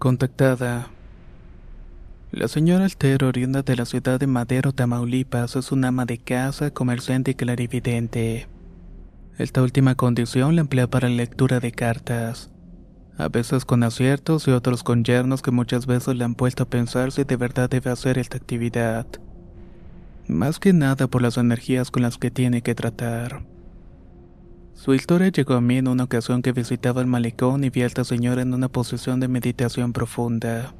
Contactada. La señora Altero, oriunda de la ciudad de Madero, Tamaulipas, es una ama de casa, comerciante y clarividente. Esta última condición la emplea para la lectura de cartas, a veces con aciertos y otros con yernos que muchas veces le han puesto a pensar si de verdad debe hacer esta actividad. Más que nada por las energías con las que tiene que tratar. Su historia llegó a mí en una ocasión que visitaba el malecón y vi a esta señora en una posición de meditación profunda.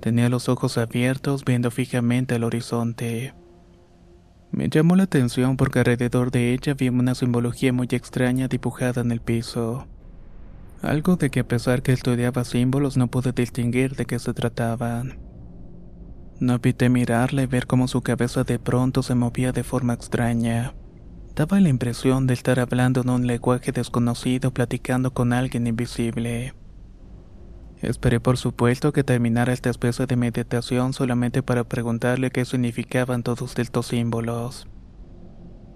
Tenía los ojos abiertos viendo fijamente al horizonte. Me llamó la atención porque alrededor de ella vi una simbología muy extraña dibujada en el piso. Algo de que a pesar que estudiaba símbolos no pude distinguir de qué se trataban. No evité mirarla y ver cómo su cabeza de pronto se movía de forma extraña. Daba la impresión de estar hablando en un lenguaje desconocido platicando con alguien invisible. Esperé por supuesto que terminara esta especie de meditación solamente para preguntarle qué significaban todos estos símbolos.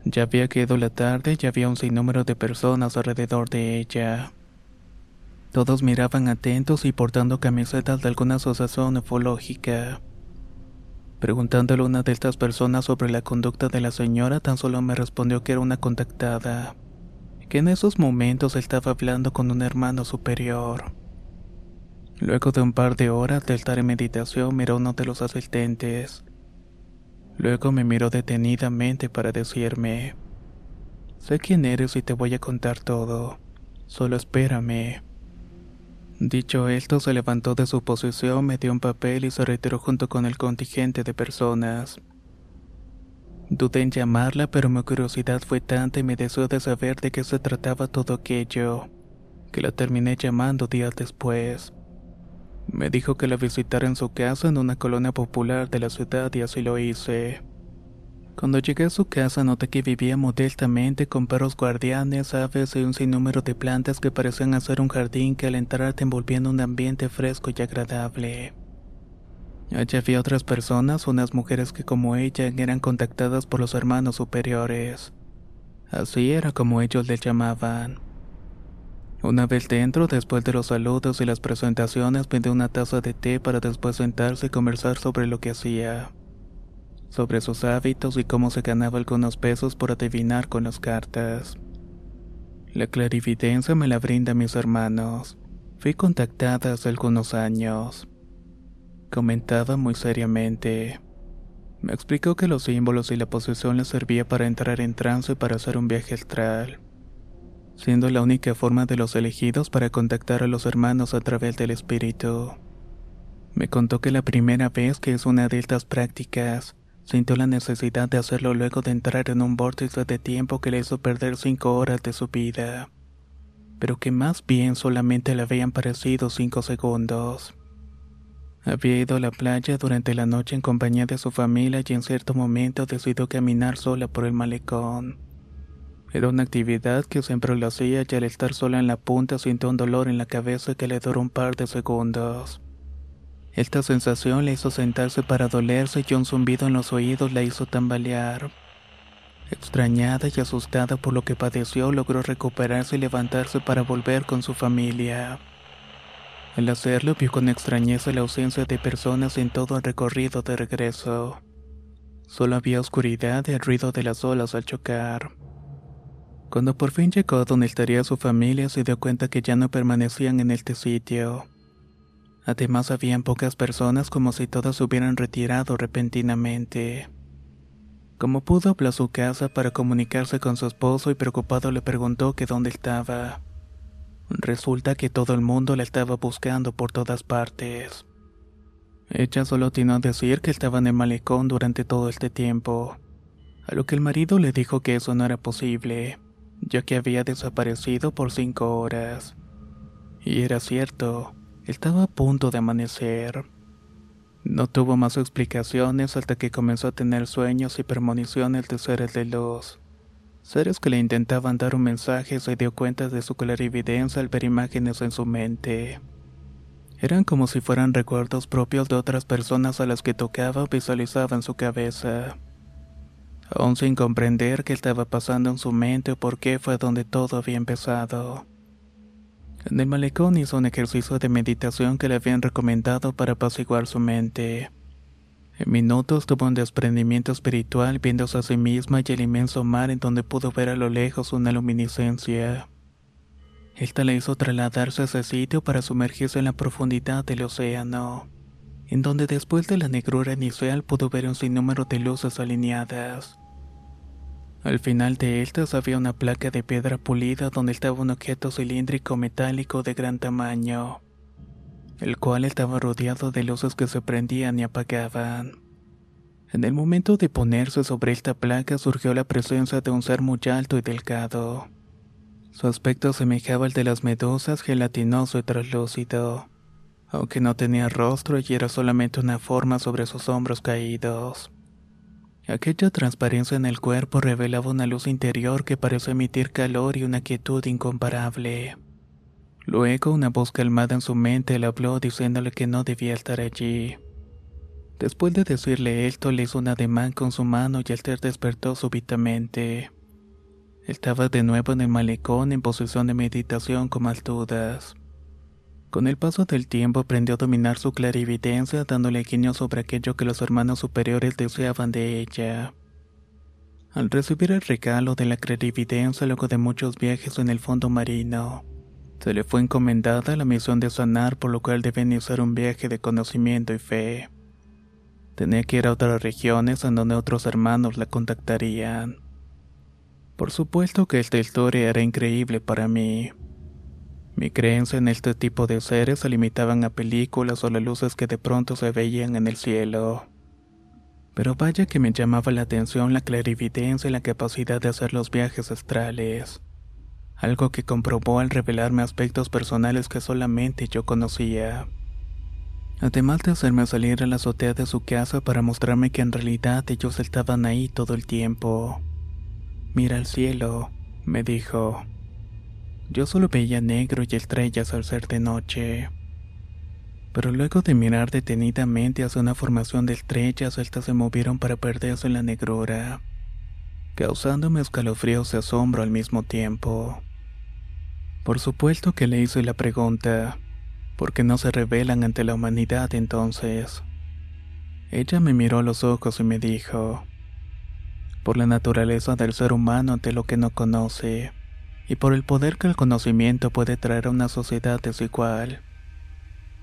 Ya había quedado la tarde y había un sinnúmero de personas alrededor de ella. Todos miraban atentos y portando camisetas de alguna asociación ufológica. Preguntándole a una de estas personas sobre la conducta de la señora, tan solo me respondió que era una contactada, que en esos momentos estaba hablando con un hermano superior. Luego de un par de horas de estar en meditación, miró a uno de los asistentes. Luego me miró detenidamente para decirme, sé quién eres y te voy a contar todo, solo espérame. Dicho esto, se levantó de su posición, me dio un papel y se retiró junto con el contingente de personas. Dudé en llamarla, pero mi curiosidad fue tanta y mi deseo de saber de qué se trataba todo aquello, que la terminé llamando días después. Me dijo que la visitara en su casa en una colonia popular de la ciudad y así lo hice. Cuando llegué a su casa noté que vivía modestamente con perros guardianes, aves y un sinnúmero de plantas que parecían hacer un jardín que al entrar te envolvía en un ambiente fresco y agradable. Allí había otras personas, unas mujeres que como ella eran contactadas por los hermanos superiores. Así era como ellos les llamaban. Una vez dentro, después de los saludos y las presentaciones, vendió una taza de té para después sentarse y conversar sobre lo que hacía sobre sus hábitos y cómo se ganaba algunos pesos por adivinar con las cartas. La clarividencia me la brinda mis hermanos. Fui contactada hace algunos años. Comentaba muy seriamente. Me explicó que los símbolos y la posesión le servía para entrar en trance para hacer un viaje astral, siendo la única forma de los elegidos para contactar a los hermanos a través del espíritu. Me contó que la primera vez que es una de estas prácticas, Sintió la necesidad de hacerlo luego de entrar en un vórtice de tiempo que le hizo perder cinco horas de su vida, pero que más bien solamente le habían parecido cinco segundos. Había ido a la playa durante la noche en compañía de su familia y en cierto momento decidió caminar sola por el malecón. Era una actividad que siempre lo hacía y al estar sola en la punta sintió un dolor en la cabeza que le duró un par de segundos. Esta sensación le hizo sentarse para dolerse y un zumbido en los oídos la hizo tambalear. Extrañada y asustada por lo que padeció, logró recuperarse y levantarse para volver con su familia. Al hacerlo, vio con extrañeza la ausencia de personas en todo el recorrido de regreso. Solo había oscuridad y el ruido de las olas al chocar. Cuando por fin llegó donde estaría su familia, se dio cuenta que ya no permanecían en este sitio. Además habían pocas personas como si todas se hubieran retirado repentinamente. Como pudo, habló a su casa para comunicarse con su esposo y preocupado le preguntó que dónde estaba. Resulta que todo el mundo la estaba buscando por todas partes. Ella solo tiene a decir que estaba en el malecón durante todo este tiempo, a lo que el marido le dijo que eso no era posible, ya que había desaparecido por cinco horas. Y era cierto, estaba a punto de amanecer. No tuvo más explicaciones hasta que comenzó a tener sueños y premoniciones de seres de luz. Seres que le intentaban dar un mensaje se dio cuenta de su clarividencia al ver imágenes en su mente. Eran como si fueran recuerdos propios de otras personas a las que tocaba o visualizaba en su cabeza. Aún sin comprender qué estaba pasando en su mente o por qué fue donde todo había empezado. En el malecón hizo un ejercicio de meditación que le habían recomendado para apaciguar su mente. En minutos tuvo un desprendimiento espiritual viéndose a sí misma y el inmenso mar en donde pudo ver a lo lejos una luminiscencia. Esta le hizo trasladarse a ese sitio para sumergirse en la profundidad del océano, en donde después de la negrura inicial pudo ver un sinnúmero de luces alineadas. Al final de estas había una placa de piedra pulida donde estaba un objeto cilíndrico metálico de gran tamaño, el cual estaba rodeado de luces que se prendían y apagaban. En el momento de ponerse sobre esta placa surgió la presencia de un ser muy alto y delgado. Su aspecto semejaba al de las medusas, gelatinoso y translúcido, aunque no tenía rostro y era solamente una forma sobre sus hombros caídos. Aquella transparencia en el cuerpo revelaba una luz interior que pareció emitir calor y una quietud incomparable. Luego una voz calmada en su mente le habló diciéndole que no debía estar allí. Después de decirle esto, le hizo un ademán con su mano y el ser despertó súbitamente. Estaba de nuevo en el malecón en posición de meditación con más dudas. Con el paso del tiempo aprendió a dominar su clarividencia dándole guiño sobre aquello que los hermanos superiores deseaban de ella. Al recibir el regalo de la clarividencia luego de muchos viajes en el fondo marino, se le fue encomendada la misión de sanar por lo cual debe iniciar un viaje de conocimiento y fe. Tenía que ir a otras regiones en donde otros hermanos la contactarían. Por supuesto que esta historia era increíble para mí. Mi creencia en este tipo de seres se limitaban a películas o las luces que de pronto se veían en el cielo. Pero vaya que me llamaba la atención la clarividencia y la capacidad de hacer los viajes astrales. Algo que comprobó al revelarme aspectos personales que solamente yo conocía. Además de hacerme salir a la azotea de su casa para mostrarme que en realidad ellos estaban ahí todo el tiempo. Mira al cielo, me dijo. Yo solo veía negro y estrellas al ser de noche. Pero luego de mirar detenidamente hacia una formación de estrellas, estas se movieron para perderse en la negrura, causándome escalofríos y asombro al mismo tiempo. Por supuesto que le hice la pregunta, ¿por qué no se revelan ante la humanidad entonces? Ella me miró a los ojos y me dijo, por la naturaleza del ser humano ante lo que no conoce, y por el poder que el conocimiento puede traer a una sociedad desigual.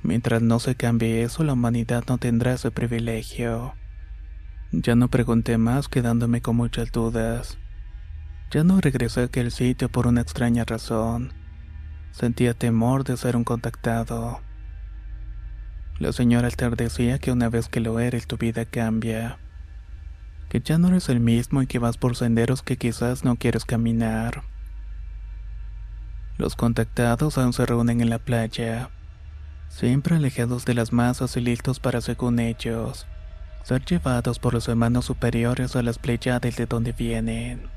Mientras no se cambie eso, la humanidad no tendrá ese privilegio. Ya no pregunté más quedándome con muchas dudas. Ya no regresé a aquel sitio por una extraña razón. Sentía temor de ser un contactado. La señora Alter decía que una vez que lo eres tu vida cambia que ya no eres el mismo y que vas por senderos que quizás no quieres caminar. Los contactados aún se reúnen en la playa, siempre alejados de las masas y listos para, según ellos, ser llevados por los hermanos superiores a las playas de donde vienen.